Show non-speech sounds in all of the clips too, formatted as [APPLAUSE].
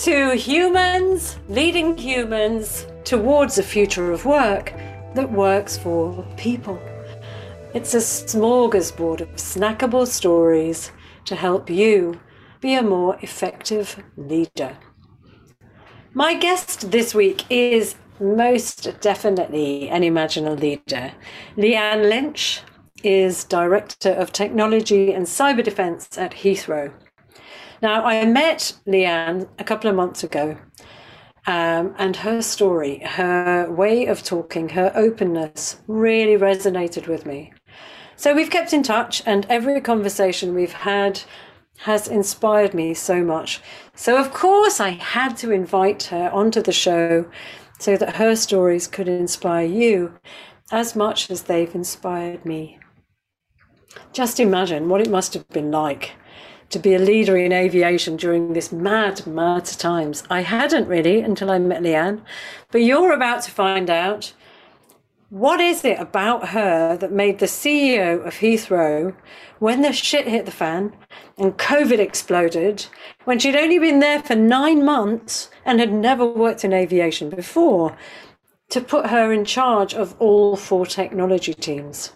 to humans leading humans towards a future of work that works for people. It's a smorgasbord of snackable stories to help you be a more effective leader. My guest this week is most definitely an imaginal leader. Leanne Lynch is Director of Technology and Cyber Defence at Heathrow. Now, I met Leanne a couple of months ago, um, and her story, her way of talking, her openness really resonated with me. So we've kept in touch, and every conversation we've had has inspired me so much. So, of course, I had to invite her onto the show so that her stories could inspire you as much as they've inspired me. Just imagine what it must have been like to be a leader in aviation during this mad, mad times. I hadn't really until I met Leanne, but you're about to find out. What is it about her that made the CEO of Heathrow, when the shit hit the fan and COVID exploded, when she'd only been there for nine months and had never worked in aviation before, to put her in charge of all four technology teams?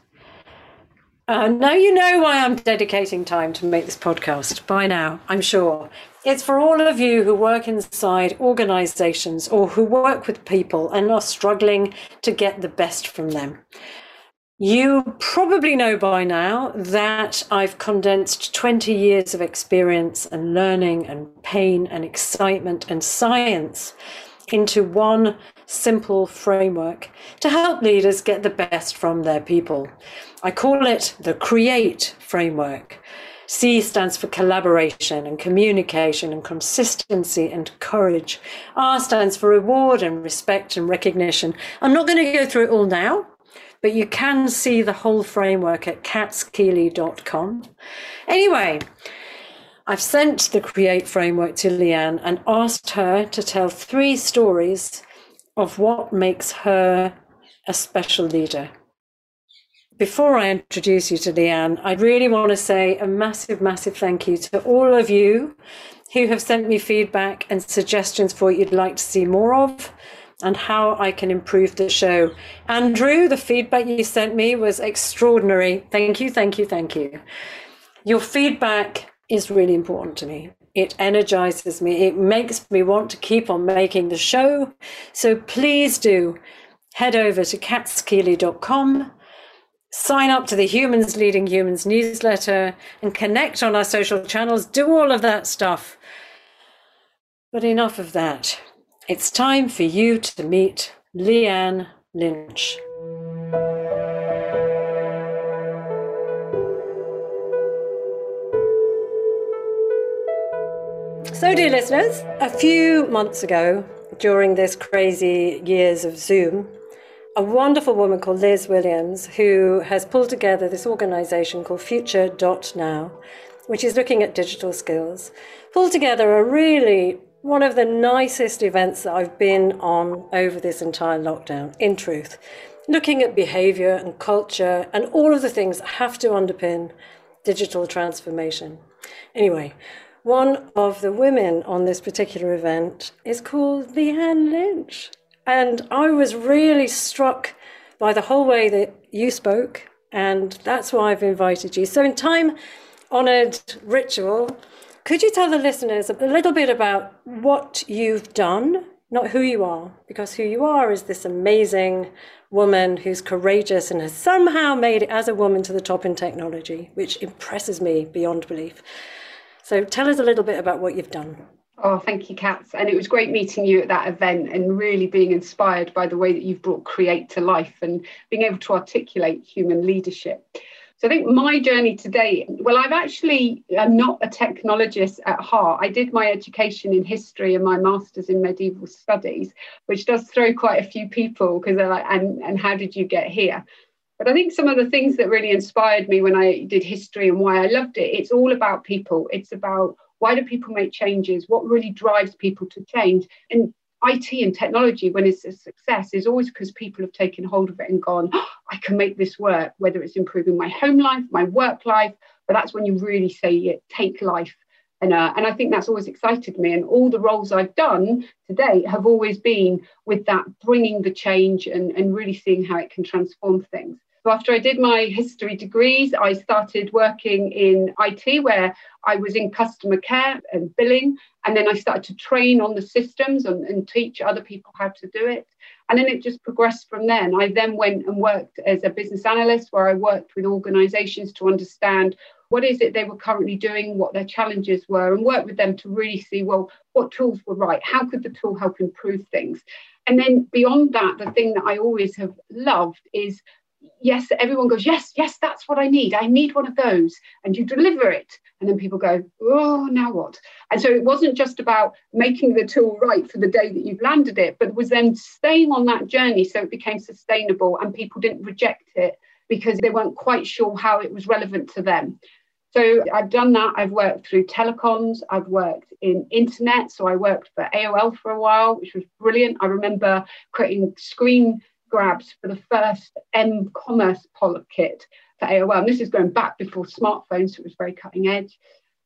Uh, now you know why I'm dedicating time to make this podcast by now, I'm sure. It's for all of you who work inside organizations or who work with people and are struggling to get the best from them. You probably know by now that I've condensed 20 years of experience and learning and pain and excitement and science into one simple framework to help leaders get the best from their people. I call it the CREATE framework. C stands for collaboration and communication and consistency and courage. R stands for reward and respect and recognition. I'm not going to go through it all now, but you can see the whole framework at katskeeley.com. Anyway, I've sent the Create framework to Leanne and asked her to tell three stories of what makes her a special leader. Before I introduce you to Leanne, I really want to say a massive, massive thank you to all of you who have sent me feedback and suggestions for what you'd like to see more of and how I can improve the show. Andrew, the feedback you sent me was extraordinary. Thank you, thank you, thank you. Your feedback is really important to me. It energizes me. It makes me want to keep on making the show. So please do head over to katskeeley.com, sign up to the Humans Leading Humans newsletter, and connect on our social channels. Do all of that stuff. But enough of that. It's time for you to meet Leanne Lynch. So, dear listeners, a few months ago, during this crazy years of Zoom, a wonderful woman called Liz Williams, who has pulled together this organization called Future.now, which is looking at digital skills, pulled together a really one of the nicest events that I've been on over this entire lockdown, in truth, looking at behavior and culture and all of the things that have to underpin digital transformation. Anyway, one of the women on this particular event is called Leanne Lynch. And I was really struck by the whole way that you spoke, and that's why I've invited you. So, in time honored ritual, could you tell the listeners a little bit about what you've done, not who you are, because who you are is this amazing woman who's courageous and has somehow made it as a woman to the top in technology, which impresses me beyond belief. So tell us a little bit about what you've done. Oh, thank you, Kats. And it was great meeting you at that event and really being inspired by the way that you've brought Create to life and being able to articulate human leadership. So I think my journey today, well, I've actually, I'm not a technologist at heart. I did my education in history and my master's in medieval studies, which does throw quite a few people because they're like, and, and how did you get here? But I think some of the things that really inspired me when I did history and why I loved it, it's all about people. It's about why do people make changes? What really drives people to change? And IT and technology, when it's a success, is always because people have taken hold of it and gone, oh, I can make this work, whether it's improving my home life, my work life. But that's when you really say take life And, uh, and I think that's always excited me. And all the roles I've done today have always been with that bringing the change and, and really seeing how it can transform things. So after I did my history degrees, I started working in IT where I was in customer care and billing. And then I started to train on the systems and, and teach other people how to do it. And then it just progressed from there. And I then went and worked as a business analyst where I worked with organizations to understand what is it they were currently doing, what their challenges were, and work with them to really see, well, what tools were right? How could the tool help improve things? And then beyond that, the thing that I always have loved is yes, everyone goes, yes, yes, that's what I need. I need one of those. And you deliver it. And then people go, oh, now what? And so it wasn't just about making the tool right for the day that you've landed it, but was then staying on that journey so it became sustainable and people didn't reject it because they weren't quite sure how it was relevant to them. So I've done that. I've worked through telecoms. I've worked in internet. So I worked for AOL for a while, which was brilliant. I remember creating screen grabs for the first M commerce polyp kit for AOL. And this is going back before smartphones, so it was very cutting edge.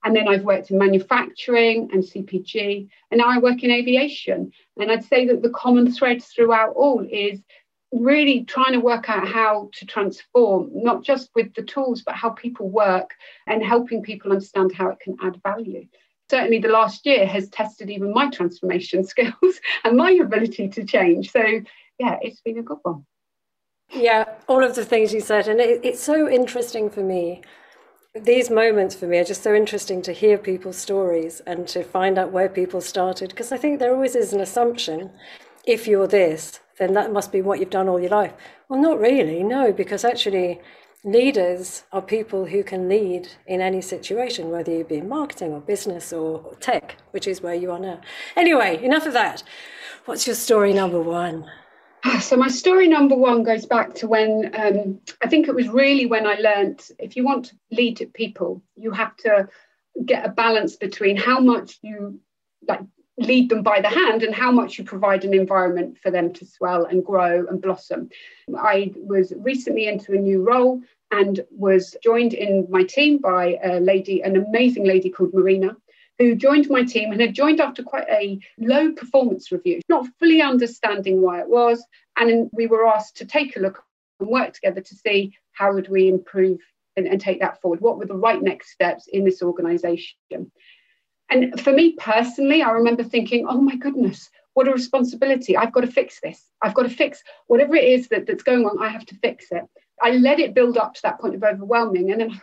And then I've worked in manufacturing and CPG, and now I work in aviation. And I'd say that the common thread throughout all is really trying to work out how to transform, not just with the tools, but how people work and helping people understand how it can add value. Certainly, the last year has tested even my transformation [LAUGHS] skills and my ability to change. So, yeah, it's been a good one. Yeah, all of the things you said. And it, it's so interesting for me. These moments for me are just so interesting to hear people's stories and to find out where people started. Because I think there always is an assumption if you're this, then that must be what you've done all your life. Well, not really, no, because actually, leaders are people who can lead in any situation, whether you be marketing or business or tech, which is where you are now. Anyway, enough of that. What's your story number one? So my story number one goes back to when um, I think it was really when I learned if you want to lead people, you have to get a balance between how much you like lead them by the hand and how much you provide an environment for them to swell and grow and blossom. I was recently into a new role and was joined in my team by a lady, an amazing lady called Marina, who joined my team and had joined after quite a low performance review, not fully understanding why it was. And we were asked to take a look and work together to see how would we improve and, and take that forward. What were the right next steps in this organization? And for me personally, I remember thinking, oh my goodness, what a responsibility. I've got to fix this. I've got to fix whatever it is that, that's going on, I have to fix it. I let it build up to that point of overwhelming. And then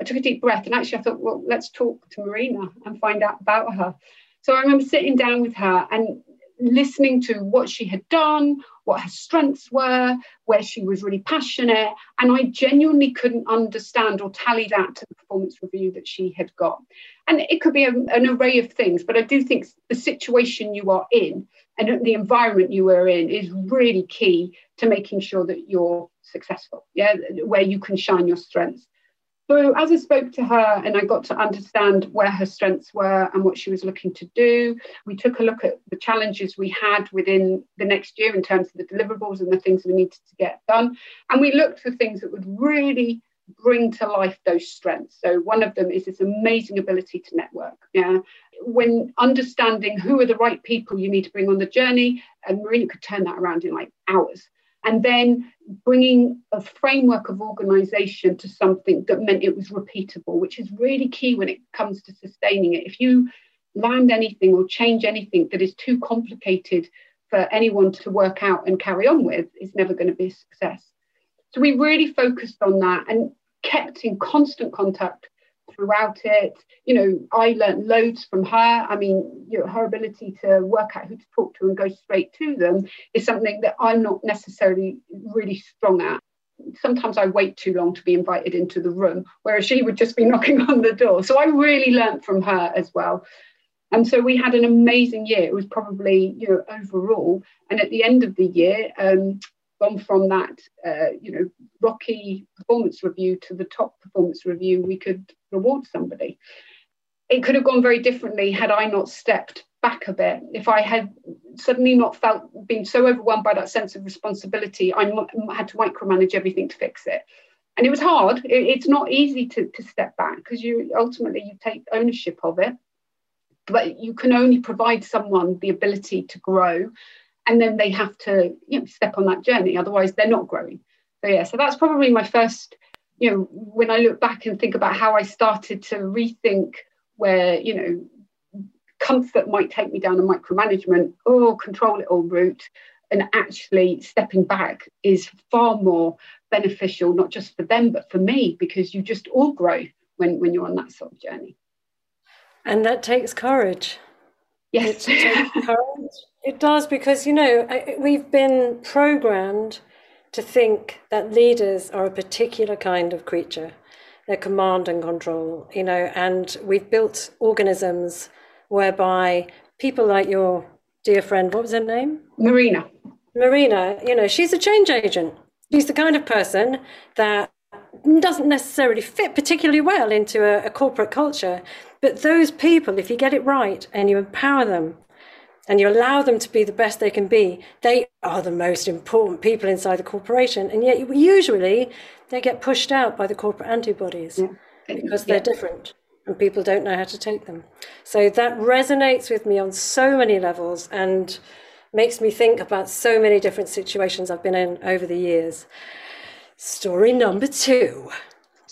I took a deep breath and actually I thought, well, let's talk to Marina and find out about her. So I remember sitting down with her and listening to what she had done, what her strengths were, where she was really passionate. And I genuinely couldn't understand or tally that to the performance review that she had got. And it could be a, an array of things, but I do think the situation you are in and the environment you are in is really key to making sure that you're successful, yeah, where you can shine your strengths. So as I spoke to her and I got to understand where her strengths were and what she was looking to do, we took a look at the challenges we had within the next year in terms of the deliverables and the things we needed to get done. And we looked for things that would really bring to life those strengths. So one of them is this amazing ability to network. Yeah. When understanding who are the right people you need to bring on the journey, and Marina could turn that around in like hours and then bringing a framework of organization to something that meant it was repeatable, which is really key when it comes to sustaining it. If you land anything or change anything that is too complicated for anyone to work out and carry on with, it's never going to be a success. So we really focused on that and kept in constant contact throughout it. You know, I learned loads from her. I mean, you know, her ability to work out who to talk to and go straight to them is something that I'm not necessarily really strong at. Sometimes I wait too long to be invited into the room, whereas she would just be [LAUGHS] knocking on the door. So I really learned from her as well. And so we had an amazing year. It was probably, you know, overall. And at the end of the year, um, gone from that, uh, you know, rocky performance review to the top performance review, we could reward somebody. It could have gone very differently had I not stepped back a bit. If I had suddenly not felt being so overwhelmed by that sense of responsibility, I had to micromanage everything to fix it. And it was hard. It, it's not easy to, to step back because you ultimately you take ownership of it. But you can only provide someone the ability to grow and then they have to you know, step on that journey. Otherwise, they're not growing. So yeah, so that's probably my first, you know, when I look back and think about how I started to rethink where, you know, comfort might take me down a micromanagement or control it all route and actually stepping back is far more beneficial not just for them but for me because you just all grow when when you're on that sort of journey and that takes courage yes it, takes courage. [LAUGHS] it does because you know we've been programmed to think that leaders are a particular kind of creature. They're command and control you know and we've built organisms whereby people like your dear friend what was her name? Marina. Marina you know she's a change agent. She's the kind of person that doesn't necessarily fit particularly well into a, a, corporate culture. But those people, if you get it right and you empower them and you allow them to be the best they can be, they are the most important people inside the corporation. And yet, usually, they get pushed out by the corporate antibodies yeah. because they're yeah. different and people don't know how to take them. So that resonates with me on so many levels and makes me think about so many different situations I've been in over the years. Story number two.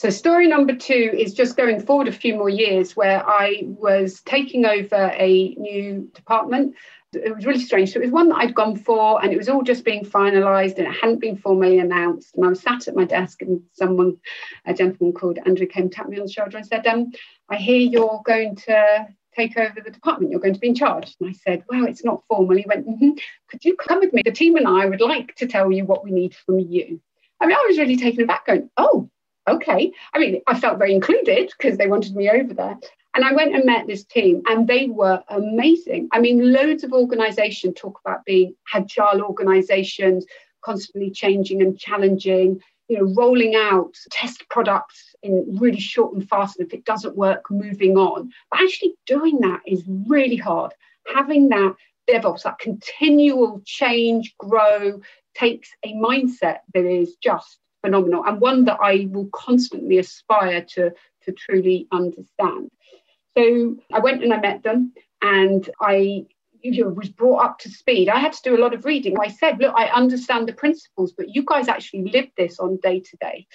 So, story number two is just going forward a few more years where I was taking over a new department. It was really strange. So, it was one that I'd gone for, and it was all just being finalised, and it hadn't been formally announced. And I was sat at my desk, and someone, a gentleman called Andrew, came tapped me on the shoulder and said, um, I hear you're going to take over the department. You're going to be in charge. And I said, Well, it's not formal. He went, mm-hmm. Could you come with me? The team and I would like to tell you what we need from you. I mean, I was really taken aback, going, Oh, okay. I mean, I felt very included because they wanted me over there. And I went and met this team, and they were amazing. I mean, loads of organization talk about being agile organizations, constantly changing and challenging, you know, rolling out test products in really short and fast. And if it doesn't work, moving on. But actually doing that is really hard. Having that DevOps, that continual change, grow, takes a mindset that is just phenomenal and one that I will constantly aspire to, to truly understand. So I went and I met them and I you know, was brought up to speed. I had to do a lot of reading. I said, look, I understand the principles, but you guys actually live this on day to day.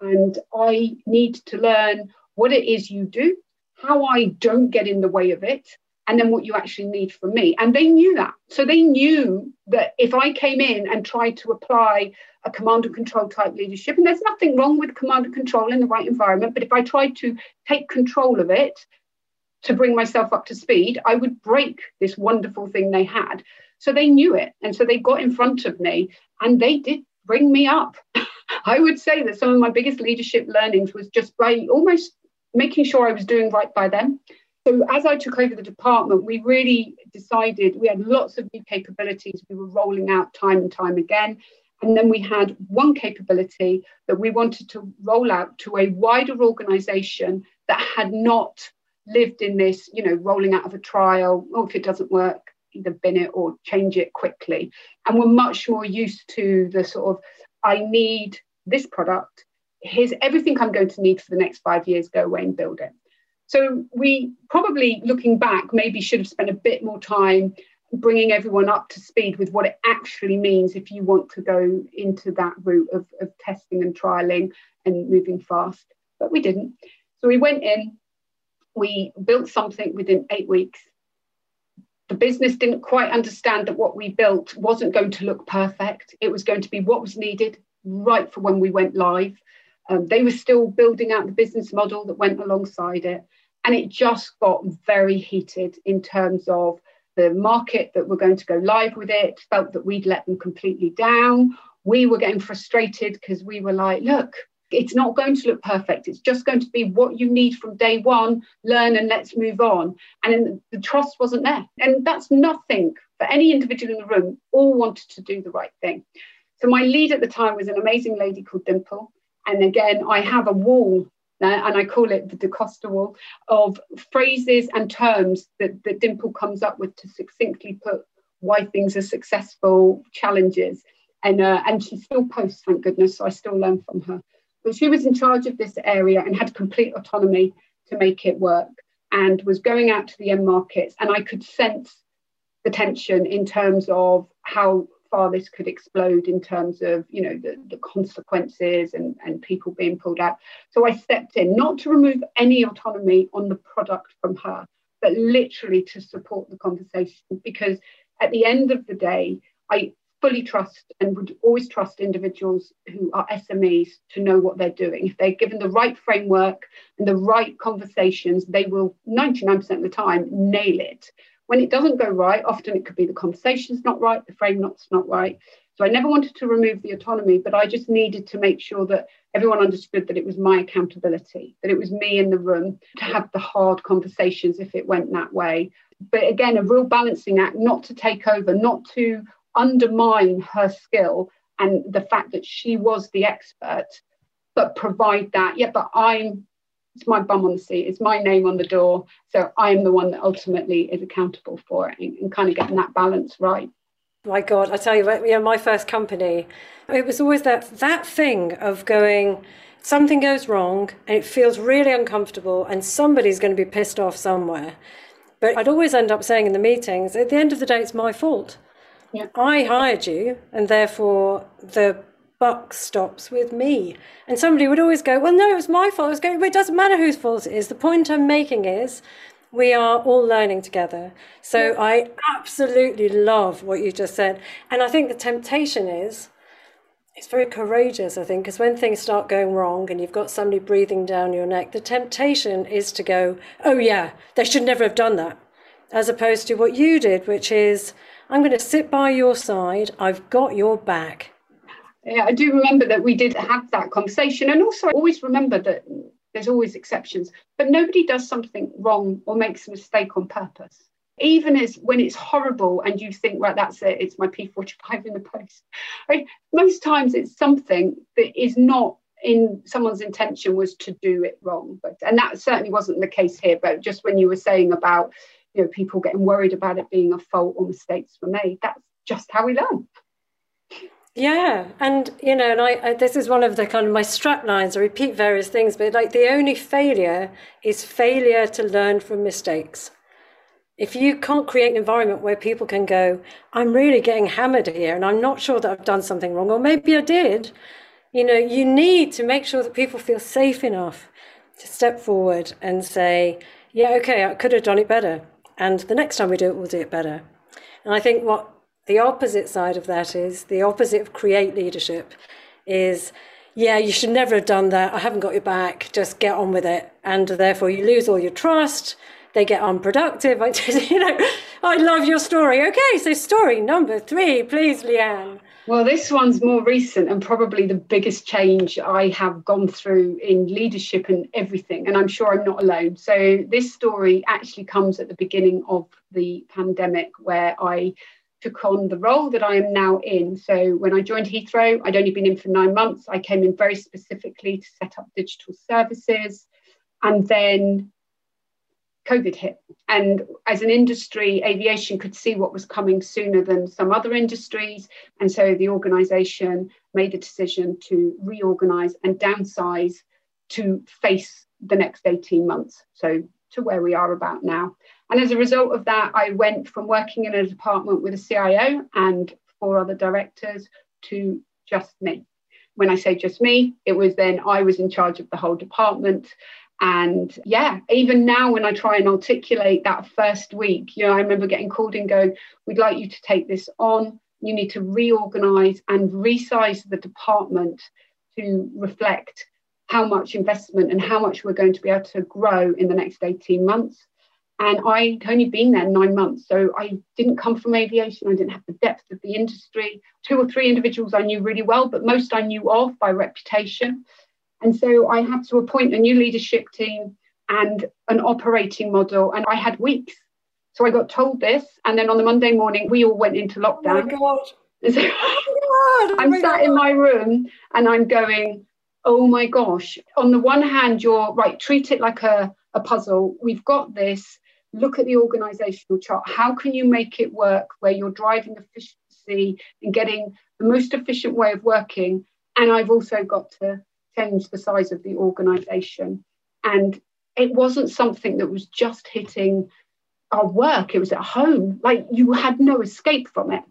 And I need to learn what it is you do, how I don't get in the way of it, and then what you actually need from me. And they knew that. So they knew that if I came in and tried to apply a command and control type leadership, and there's nothing wrong with command and control in the right environment, but if I tried to take control of it to bring myself up to speed, I would break this wonderful thing they had. So they knew it. And so they got in front of me and they did bring me up. [LAUGHS] I would say that some of my biggest leadership learnings was just by almost making sure I was doing right by them. So as I took over the department, we really decided we had lots of new capabilities we were rolling out time and time again. And then we had one capability that we wanted to roll out to a wider organization that had not lived in this, you know, rolling out of a trial, or oh, if it doesn't work, either bin it or change it quickly. And we're much more used to the sort of, I need this product. Here's everything I'm going to need for the next five years. Go away and build it. So we probably, looking back, maybe should have spent a bit more time bringing everyone up to speed with what it actually means if you want to go into that route of, of testing and trialing and moving fast. But we didn't. So we went in, we built something within eight weeks. The business didn't quite understand that what we built wasn't going to look perfect. It was going to be what was needed right for when we went live. Um, they were still building out the business model that went alongside it. And it just got very heated in terms of the market that we were going to go live with it, felt that we'd let them completely down. We were getting frustrated because we were like, look, it's not going to look perfect. It's just going to be what you need from day one, learn and let's move on. And the trust wasn't there. And that's nothing for any individual in the room, all wanted to do the right thing. So my lead at the time was an amazing lady called Dimple. And again, I have a wall and I call it the DaCosta wall of phrases and terms that, that Dimple comes up with to succinctly put why things are successful, challenges. And, uh, and she still posts, thank goodness, so I still learn from her. But she was in charge of this area and had complete autonomy to make it work and was going out to the end markets. And I could sense the tension in terms of how far this could explode in terms of you know the, the consequences and, and people being pulled out. So i stepped in not to remove any autonomy on the product from her but literally to support the conversation because at the end of the day i fully trust and would always trust individuals who are smes to know what they're doing. If they're given the right framework and the right conversations they will 99% of the time nail it when it doesn't go right, often it could be the conversation's not right, the frame not's not right. So I never wanted to remove the autonomy, but I just needed to make sure that everyone understood that it was my accountability, that it was me in the room to have the hard conversations if it went that way. But again, a real balancing act, not to take over, not to undermine her skill and the fact that she was the expert, but provide that, yeah, but I'm it's my bum on the seat, it's my name on the door. So I'm the one that ultimately is accountable for it and, and kind of getting that balance right. My God, I tell you, you know, my first company, it was always that that thing of going, something goes wrong and it feels really uncomfortable and somebody's going to be pissed off somewhere. But I'd always end up saying in the meetings, at the end of the day, it's my fault. Yeah. I hired you, and therefore the buck stops with me. And somebody would always go, Well, no, it was my fault. I was going, It doesn't matter whose fault it is. The point I'm making is we are all learning together. So I absolutely love what you just said. And I think the temptation is, it's very courageous, I think, because when things start going wrong and you've got somebody breathing down your neck, the temptation is to go, oh, yeah, they should never have done that. As opposed to what you did, which is, I'm going to sit by your side, I've got your back. Yeah, I do remember that we did have that conversation. And also, I always remember that there's always exceptions, but nobody does something wrong or makes a mistake on purpose. Even as when it's horrible and you think, right, that's it, it's my P45 in the post. Right? Most times it's something that is not in someone's intention was to do it wrong. But and that certainly wasn't the case here. But just when you were saying about you know people getting worried about it being a fault or mistakes were made, that's just how we learn. Yeah, and you know, and I, I, this is one of the kind of my strap lines. I repeat various things, but like the only failure is failure to learn from mistakes. If you can't create an environment where people can go, I'm really getting hammered here, and I'm not sure that I've done something wrong, or maybe I did. You know, you need to make sure that people feel safe enough to step forward and say, Yeah, okay, I could have done it better, and the next time we do it, we'll do it better. And I think what the opposite side of that is the opposite of create leadership is yeah, you should never have done that. I haven't got your back. Just get on with it. And therefore, you lose all your trust. They get unproductive. [LAUGHS] I, you know, I love your story. Okay, so story number three, please, Leanne. Well, this one's more recent and probably the biggest change I have gone through in leadership and everything. And I'm sure I'm not alone. So, this story actually comes at the beginning of the pandemic where I took on the role that I am now in. So when I joined Heathrow, I'd only been in for nine months. I came in very specifically to set up digital services. And then COVID hit. And as an industry, aviation could see what was coming sooner than some other industries. And so the organization made the decision to reorganize and downsize to face the next 18 months. So to where we are about now. And as a result of that, I went from working in a department with a CIO and four other directors to just me. When I say just me, it was then I was in charge of the whole department. And yeah, even now when I try and articulate that first week, you know, I remember getting called and going, We'd like you to take this on. You need to reorganize and resize the department to reflect how much investment and how much we're going to be able to grow in the next 18 months. And I'd only been there nine months. So I didn't come from aviation. I didn't have the depth of the industry. Two or three individuals I knew really well, but most I knew of by reputation. And so I had to appoint a new leadership team and an operating model. And I had weeks. So I got told this. And then on the Monday morning, we all went into oh lockdown. [LAUGHS] Oh my God. So oh God, I'm sat in my room and I'm going, oh my gosh. On the one hand, you're right, treat it like a, a puzzle. We've got this look at the organizational chart. How can you make it work where you're driving efficiency and getting the most efficient way of working? And I've also got to change the size of the organization. And it wasn't something that was just hitting our work, it was at home. Like you had no escape from it.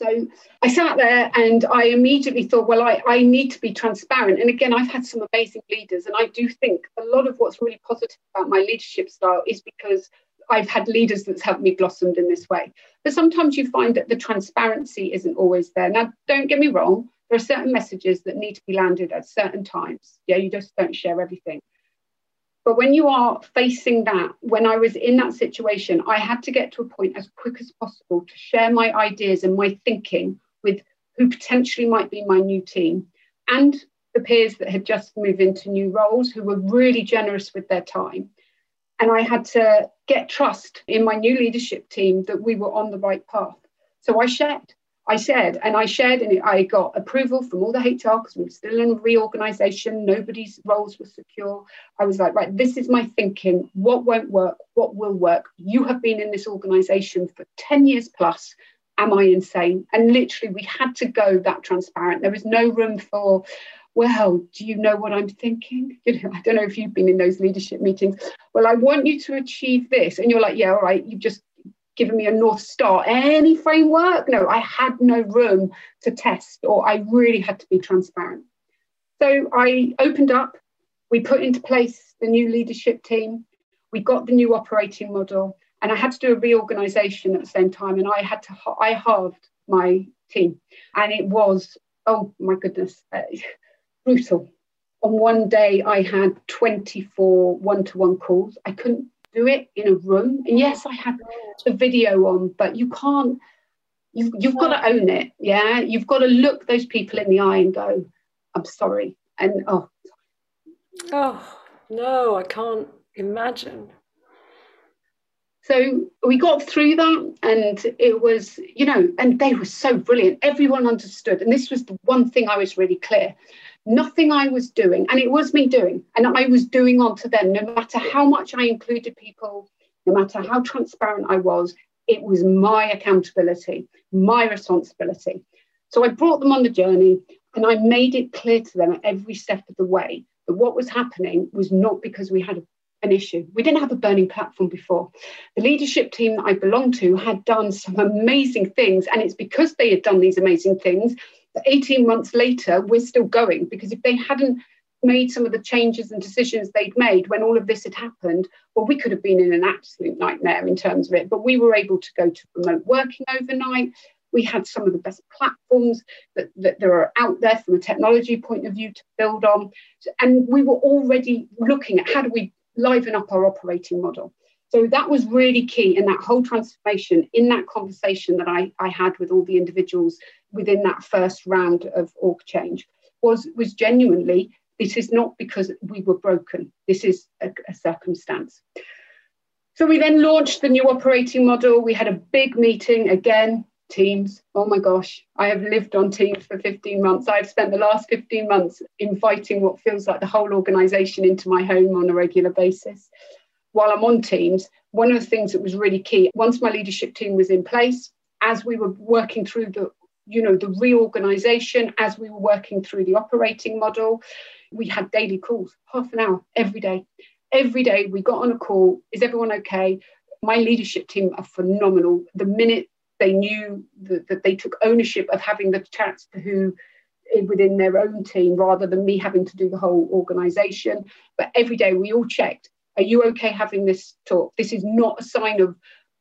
So I sat there and I immediately thought, well, I, I need to be transparent. And again, I've had some amazing leaders. And I do think a lot of what's really positive about my leadership style is because I've had leaders that's helped me blossomed in this way. But sometimes you find that the transparency isn't always there. Now, don't get me wrong, there are certain messages that need to be landed at certain times. Yeah, you just don't share everything. But when you are facing that, when I was in that situation, I had to get to a point as quick as possible to share my ideas and my thinking with who potentially might be my new team and the peers that had just moved into new roles who were really generous with their time. And I had to get trust in my new leadership team that we were on the right path. So I shared. I shared and I shared and I got approval from all the HR because we were still in reorganization. Nobody's roles were secure. I was like, right, this is my thinking. What won't work? What will work? You have been in this organization for 10 years plus. Am I insane? And literally, we had to go that transparent. There was no room for, well, do you know what I'm thinking? [LAUGHS] You know, I don't know if you've been in those leadership meetings. Well, I want you to achieve this. And you're like, yeah, all right, you've just given me a North Star, any framework. No, I had no room to test, or I really had to be transparent. So I opened up, we put into place the new leadership team, we got the new operating model, and I had to do a reorganization at the same time. And I had to, I halved my team. And it was, oh my goodness, uh, [LAUGHS] brutal. On one day, I had 24 one to one calls. I couldn't do it in a room. And yes, I had the oh. video on, but you can't, you've, you've got to own it. Yeah. You've got to look those people in the eye and go, I'm sorry. And oh, oh no, I can't imagine. So we got through that, and it was, you know, and they were so brilliant. Everyone understood. And this was the one thing I was really clear nothing I was doing, and it was me doing, and I was doing onto them, no matter how much I included people, no matter how transparent I was, it was my accountability, my responsibility. So I brought them on the journey and I made it clear to them at every step of the way that what was happening was not because we had an issue. We didn't have a burning platform before. The leadership team that I belonged to had done some amazing things, and it's because they had done these amazing things 18 months later, we're still going because if they hadn't made some of the changes and decisions they'd made when all of this had happened, well, we could have been in an absolute nightmare in terms of it. But we were able to go to remote working overnight. We had some of the best platforms that, that there are out there from a technology point of view to build on. And we were already looking at how do we liven up our operating model. So that was really key in that whole transformation, in that conversation that I, I had with all the individuals within that first round of org change, was, was genuinely this is not because we were broken, this is a, a circumstance. So we then launched the new operating model. We had a big meeting again, Teams. Oh my gosh, I have lived on Teams for 15 months. I've spent the last 15 months inviting what feels like the whole organization into my home on a regular basis while I'm on teams, one of the things that was really key, once my leadership team was in place, as we were working through the you know the reorganization as we were working through the operating model we had daily calls half an hour every day. Every day we got on a call is everyone okay? My leadership team are phenomenal. The minute they knew that, that they took ownership of having the chats to who eh, within their own team rather than me having to do the whole organization. But every day we all checked are you okay having this talk? This is not a sign of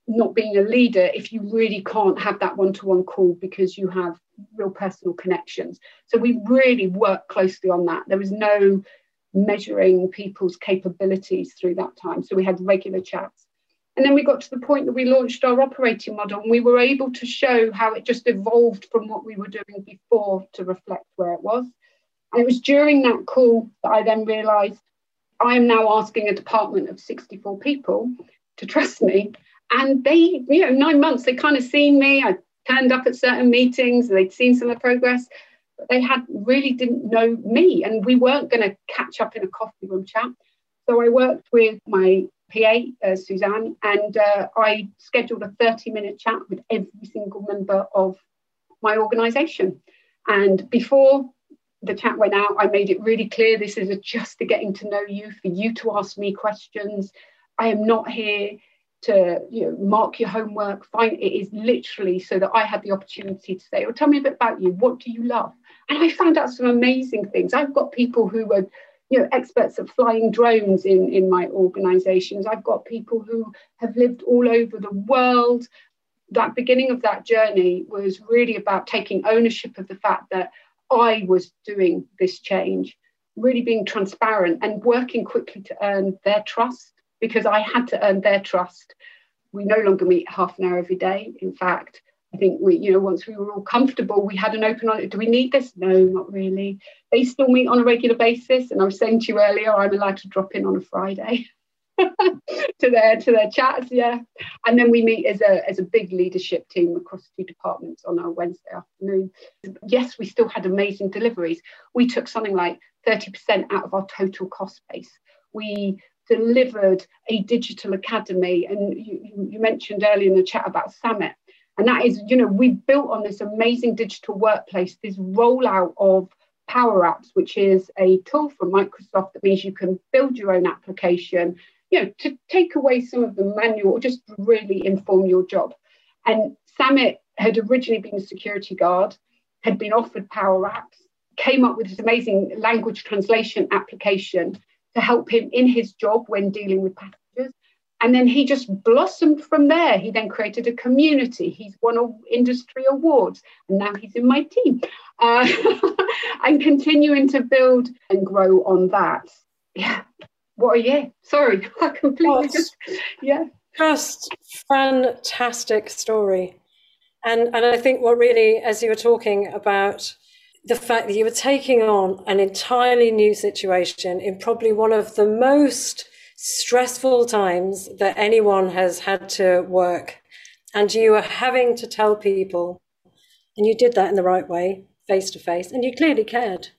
not being a leader if you really can't have that one to one call because you have real personal connections. So we really worked closely on that. There was no measuring people's capabilities through that time. So we had regular chats. And then we got to the point that we launched our operating model and we were able to show how it just evolved from what we were doing before to reflect where it was. And it was during that call that I then realized I am now asking a department of 64 people to trust me. And they, you know, nine months, they kind of seen me. I turned up at certain meetings, they'd seen some of the progress, but they had really didn't know me. And we weren't going to catch up in a coffee room chat. So I worked with my PA, uh, Suzanne, and uh, I scheduled a 30 minute chat with every single member of my organization. And before the chat went out, I made it really clear this is just a getting to know you for you to ask me questions. I am not here to you know mark your homework. Fine, it is literally so that I had the opportunity to say, "Well, tell me a bit about you. What do you love?" And I found out some amazing things. I've got people who are you know experts at flying drones in in my organizations i've got people who have lived all over the world that beginning of that journey was really about taking ownership of the fact that I was doing this change, really being transparent and working quickly to earn their trust because I had to earn their trust. We no longer meet half an hour every day. In fact, I think we, you know, once we were all comfortable, we had an open. Do we need this? No, not really. They still meet on a regular basis, and I was saying to you earlier, I'm allowed to drop in on a Friday. [LAUGHS] [LAUGHS] to their to their chats, yeah. And then we meet as a as a big leadership team across two departments on our Wednesday afternoon. Yes, we still had amazing deliveries. We took something like 30% out of our total cost base. We delivered a digital academy, and you, you mentioned earlier in the chat about Samit. And that is, you know, we built on this amazing digital workplace, this rollout of Power Apps, which is a tool from Microsoft that means you can build your own application you know, to take away some of the manual just really inform your job. And Samit had originally been a security guard, had been offered Power Apps, came up with this amazing language translation application to help him in his job when dealing with passengers. And then he just blossomed from there. He then created a community. He's won industry awards, and now he's in my team. Uh, [LAUGHS] and continuing to build and grow on that. Yeah, what are you? Sorry, [LAUGHS] I completely just, yeah. Just fantastic story. And, and I think what really, as you were talking about the fact that you were taking on an entirely new situation in probably one of the most stressful times that anyone has had to work. And you were having to tell people, and you did that in the right way, face to face, and you clearly cared.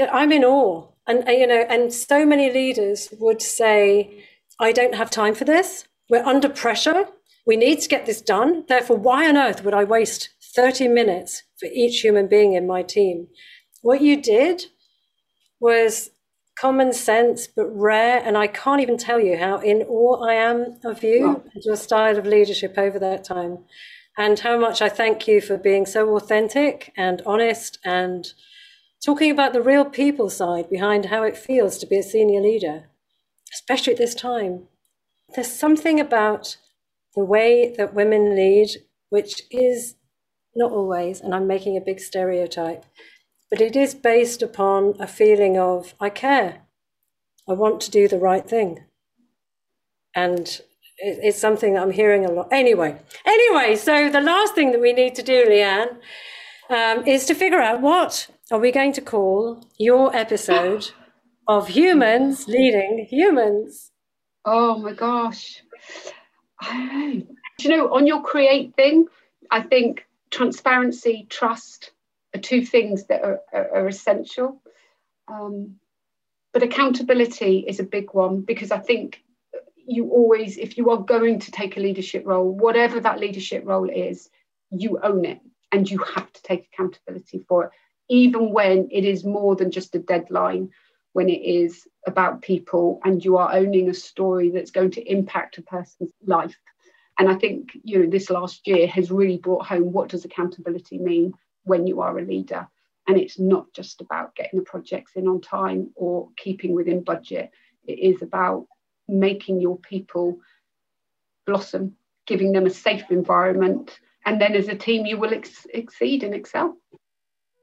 I'm in awe and, you know, and so many leaders would say, I don't have time for this. We're under pressure. We need to get this done. Therefore, why on earth would I waste 30 minutes for each human being in my team? What you did was common sense, but rare. And I can't even tell you how in awe I am of you and your style of leadership over that time. And how much I thank you for being so authentic and honest and talking about the real people side behind how it feels to be a senior leader, especially at this time. There's something about the way that women lead, which is not always, and I'm making a big stereotype, but it is based upon a feeling of, I care, I want to do the right thing. And it's something I'm hearing a lot. Anyway, anyway, so the last thing that we need to do, Leanne, um, is to figure out what are we going to call your episode of humans leading humans. Oh my gosh. I Do you know, on your create thing, I think transparency, trust are two things that are, are, are essential. Um, but accountability is a big one because I think you always, if you are going to take a leadership role, whatever that leadership role is, you own it and you have to take accountability for it, even when it is more than just a deadline, when it is about people and you are owning a story that's going to impact a person's life. And I think you know this last year has really brought home what does accountability mean when you are a leader. And it's not just about getting the projects in on time or keeping within budget. It is about making your people blossom, giving them a safe environment, and then as a team you will ex- exceed and excel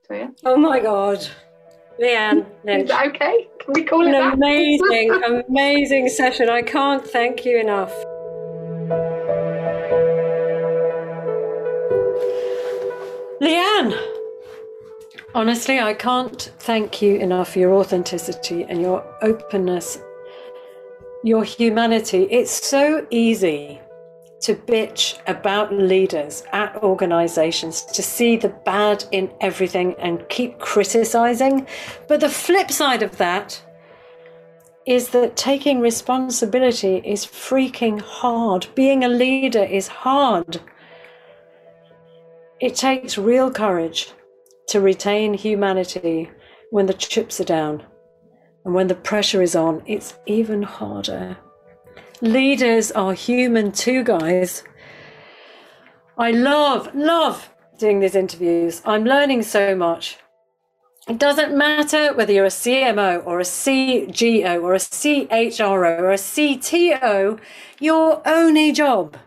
yeah oh my god Leanne Is that okay? Can we call An it that? amazing, [LAUGHS] amazing session. I can't thank you enough. Leanne, honestly, I can't thank you enough for your authenticity and your openness, your humanity. It's so easy to bitch about leaders at organizations, to see the bad in everything and keep criticizing. But the flip side of that is that taking responsibility is freaking hard. Being a leader is hard. It takes real courage to retain humanity when the chips are down. And when the pressure is on, it's even harder. Leaders are human too, guys. I love, love doing these interviews. I'm learning so much. It doesn't matter whether you're a CMO or a CGO or a CHRO or a CTO, your only job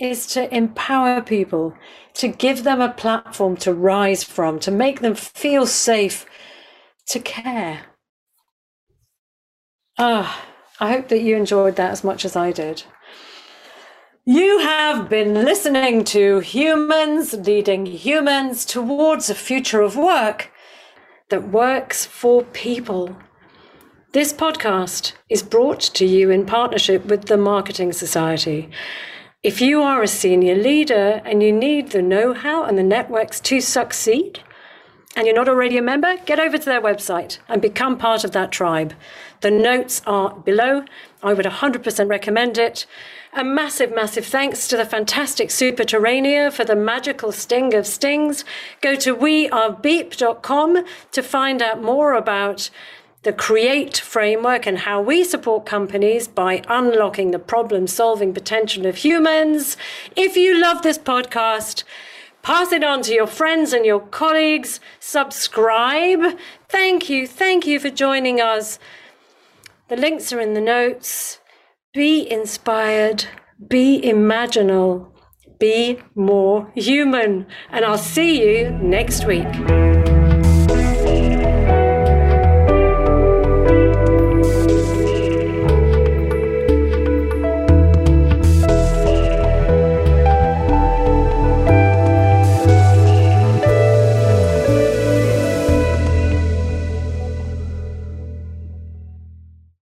is to empower people, to give them a platform to rise from, to make them feel safe, to care. Ah, I hope that you enjoyed that as much as I did. You have been listening to Humans Leading Humans Towards a Future of Work that works for people. This podcast is brought to you in partnership with the Marketing Society. If you are a senior leader and you need the know how and the networks to succeed, and you're not already a member, get over to their website and become part of that tribe. The notes are below. I would 100% recommend it. A massive, massive thanks to the fantastic Super Terrania for the magical sting of stings. Go to wearebeep.com to find out more about the CREATE framework and how we support companies by unlocking the problem solving potential of humans. If you love this podcast, Pass it on to your friends and your colleagues. Subscribe. Thank you. Thank you for joining us. The links are in the notes. Be inspired. Be imaginal. Be more human. And I'll see you next week.